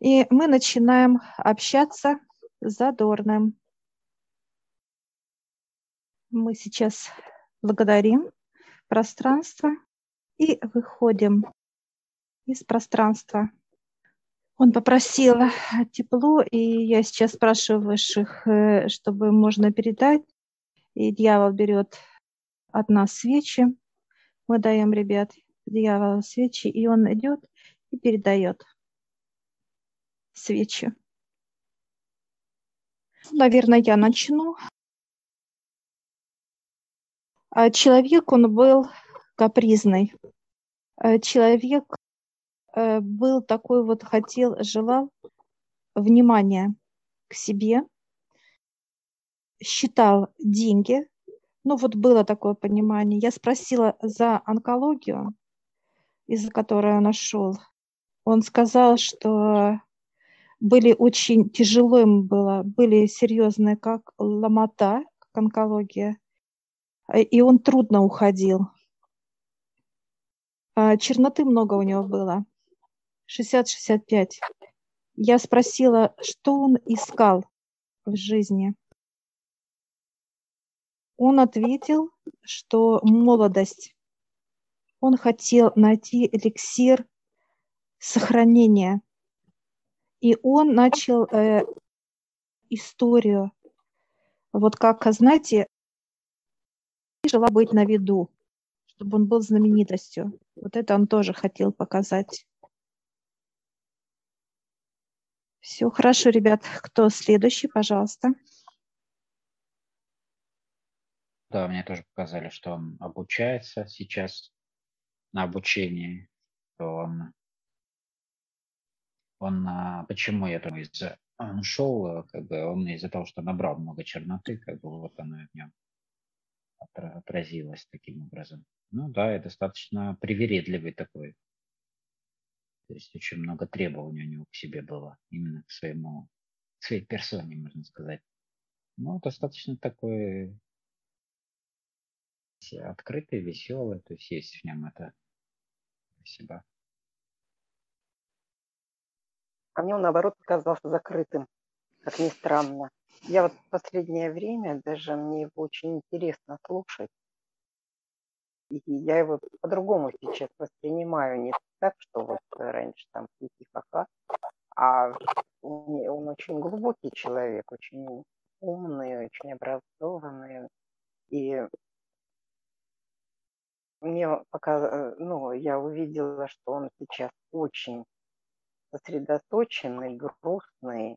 И мы начинаем общаться с задорным. Мы сейчас благодарим пространство и выходим из пространства. Он попросил тепло, и я сейчас спрашиваю высших, э, чтобы можно передать. И дьявол берет от нас свечи. Мы даем, ребят, дьяволу свечи, и он идет и передает свечи. Наверное, я начну. А человек, он был капризный. А человек э, был такой вот, хотел, желал внимания к себе, считал деньги. Ну вот было такое понимание. Я спросила за онкологию, из-за которой он нашел. Он сказал, что были очень тяжело им было, были серьезные, как ломота, как онкология, и он трудно уходил. А черноты много у него было, 60-65. Я спросила, что он искал в жизни. Он ответил, что молодость. Он хотел найти эликсир сохранения – и он начал э, историю, вот как, знаете, жила быть на виду, чтобы он был знаменитостью. Вот это он тоже хотел показать. Все хорошо, ребят. Кто следующий, пожалуйста. Да, мне тоже показали, что он обучается сейчас на обучении, что он он, а, почему я думаю, из-за он ушел, э, как бы он из-за того, что набрал много черноты, как бы вот оно в нем отразилось таким образом. Ну да, и достаточно привередливый такой. То есть очень много требований у него к себе было, именно к своему, к своей персоне, можно сказать. Ну, достаточно такой открытый, веселый, то есть есть в нем это спасибо. А мне он, наоборот, показался закрытым, как ни странно. Я вот в последнее время даже мне его очень интересно слушать. И я его по-другому сейчас воспринимаю, не так, что вот раньше там хихи-ха-ха, а он, очень глубокий человек, очень умный, очень образованный. И мне пока, ну, я увидела, что он сейчас очень сосредоточенный, грустный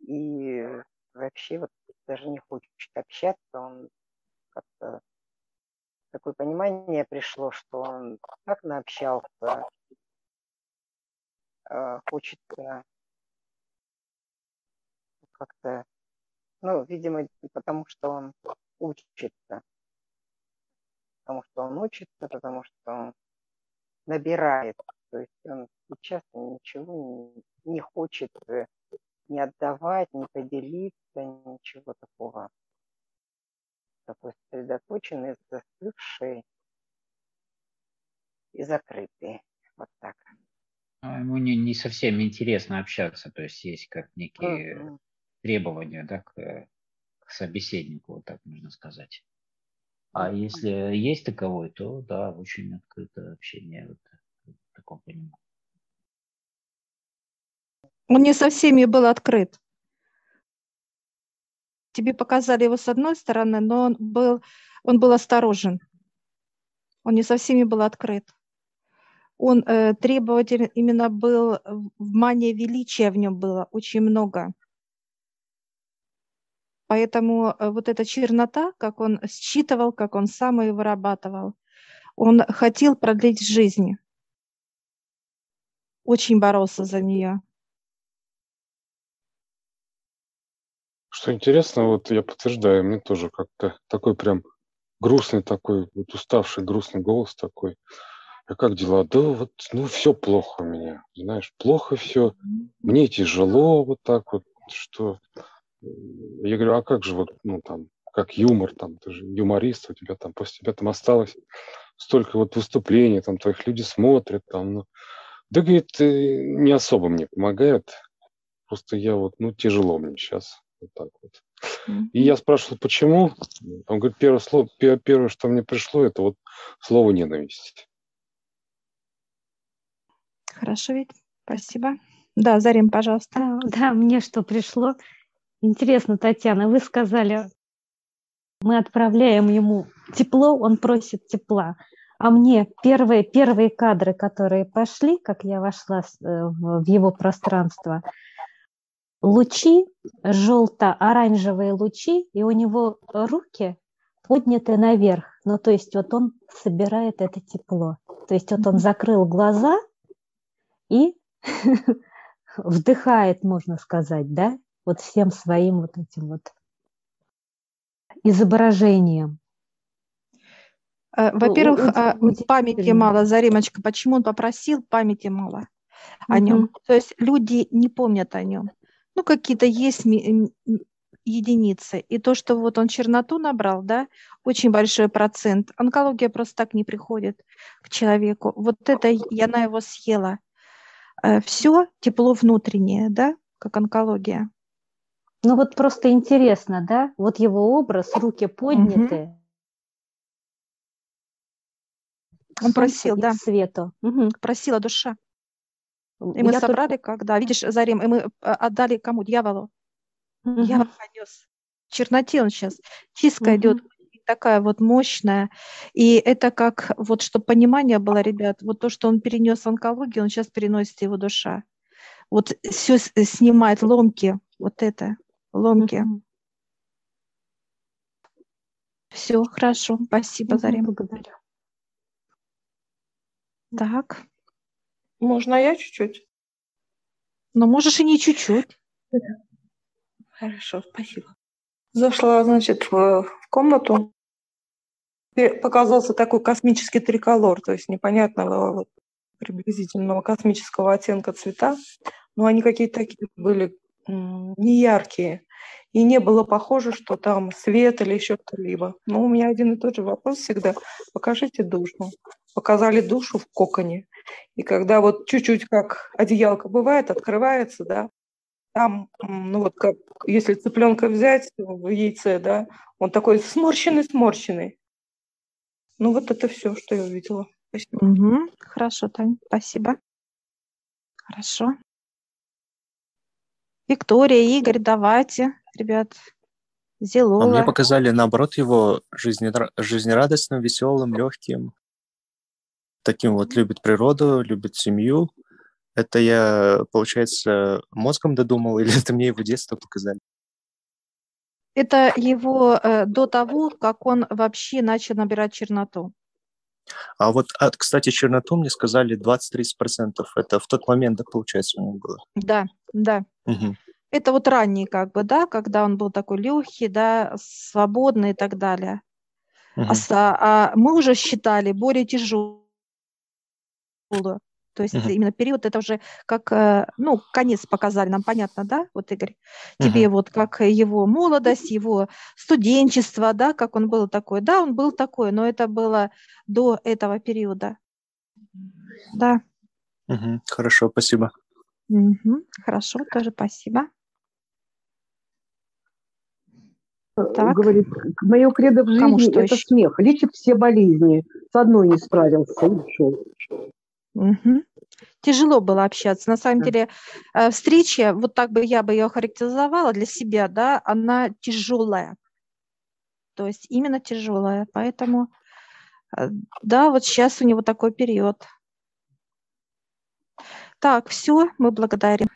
и вообще вот даже не хочет общаться, он как-то такое понимание пришло, что он так наобщался, э, хочется как-то, ну, видимо, потому что он учится, потому что он учится, потому что он набирает. То есть он сейчас ничего не, не хочет э, не отдавать, не поделиться, ничего такого. Такой сосредоточенный, застывший и закрытый. Вот так. А ему не, не совсем интересно общаться, то есть есть как некие mm-hmm. требования да, к, к собеседнику, вот так можно сказать. А если есть таковой, то да, очень открытое общение. Вот таком понимании. Он не со всеми был открыт. Тебе показали его с одной стороны, но он был, он был осторожен. Он не со всеми был открыт. Он э, требователь именно был, в мане величия в нем было очень много. Поэтому э, вот эта чернота, как он считывал, как он сам ее вырабатывал, он хотел продлить жизнь очень боролся за нее. Что интересно, вот я подтверждаю, мне тоже как-то такой прям грустный такой, вот уставший, грустный голос такой. А как дела? Да вот, ну, все плохо у меня, знаешь, плохо все, мне тяжело вот так вот, что... Я говорю, а как же вот, ну, там, как юмор, там, ты же юморист, у тебя там, после тебя там осталось столько вот выступлений, там, твоих люди смотрят, там, ну, да, говорит, не особо мне помогает. Просто я вот, ну, тяжело мне сейчас. Вот так вот. И я спрашивал, почему? Он говорит, первое, слово, первое, что мне пришло, это вот слово ненависть. Хорошо, ведь. Спасибо. Да, Зарим, пожалуйста. Да, мне что пришло. Интересно, Татьяна, вы сказали, мы отправляем ему тепло, он просит тепла. А мне первые, первые кадры, которые пошли, как я вошла э, в его пространство, лучи, желто-оранжевые лучи, и у него руки подняты наверх. Ну, то есть вот он собирает это тепло. То есть вот он закрыл глаза и вдыхает, можно сказать, да, вот всем своим вот этим вот изображением. Э, во-первых, а, памяти мало, Заремочка, почему он попросил, памяти мало о нем. То есть люди не помнят о нем. Ну, какие-то есть единицы. И то, что вот он черноту набрал, да, очень большой процент. Онкология просто так не приходит к человеку. Вот это и она его съела. Э, Все тепло внутреннее, да, как онкология. Ну вот просто интересно, да, вот его образ, руки подняты. Угу. Он просил, да. Свету. Угу. Просила душа. И мы Я собрали, только... когда, видишь, Зарим, и мы э, отдали кому? Дьяволу. Угу. Дьявол понес. Черноте он сейчас. Чистка угу. идет такая вот мощная. И это как, вот чтобы понимание было, ребят, вот то, что он перенес онкологию, он сейчас переносит его душа. Вот все снимает ломки, вот это ломки. Все, хорошо, спасибо, Зарим. Благодарю. Так. Можно я чуть-чуть? Но можешь и не чуть-чуть. Хорошо, спасибо. Зашла, значит, в, в комнату. Показался такой космический триколор, то есть непонятного вот, приблизительного космического оттенка цвета. Но они какие-то такие были неяркие. И не было похоже, что там свет или еще что-либо. Но у меня один и тот же вопрос всегда. Покажите душу. Показали душу в коконе. И когда вот чуть-чуть как одеялко бывает, открывается, да, там, ну вот как, если цыпленка взять в яйце, да, он такой сморщенный-сморщенный. Ну вот это все, что я увидела. Спасибо. Угу. Хорошо, Тань, спасибо. Хорошо. Виктория, Игорь, давайте, ребят. Зелова. А мне показали, наоборот, его жизнерадостным, веселым, легким. Таким вот любит природу, любит семью. Это я, получается, мозгом додумал, или это мне его детство показали? Это его э, до того, как он вообще начал набирать черноту. А вот, а, кстати, черноту мне сказали 20-30%. Это в тот момент, да, получается, у него было? Да, да. Угу. Это вот ранний, как бы, да, когда он был такой легкий, да, свободный и так далее. Угу. А, а мы уже считали более тяжелую. То есть uh-huh. именно период это уже как, э, ну, конец показали нам, понятно, да, вот, Игорь? Тебе uh-huh. вот как его молодость, его студенчество, да, как он был такой. Да, он был такой, но это было до этого периода. Да. Uh-huh. Хорошо, спасибо. Угу. Хорошо, тоже спасибо. Так. Говорит, мое кредо в жизни – это еще? смех, лечит все болезни. С одной не справился и ушел. Угу. Тяжело было общаться. На самом деле, э, встреча, вот так бы я бы ее характеризовала для себя, да, она тяжелая. То есть именно тяжелая. Поэтому, э, да, вот сейчас у него такой период. Так, все, мы благодарим.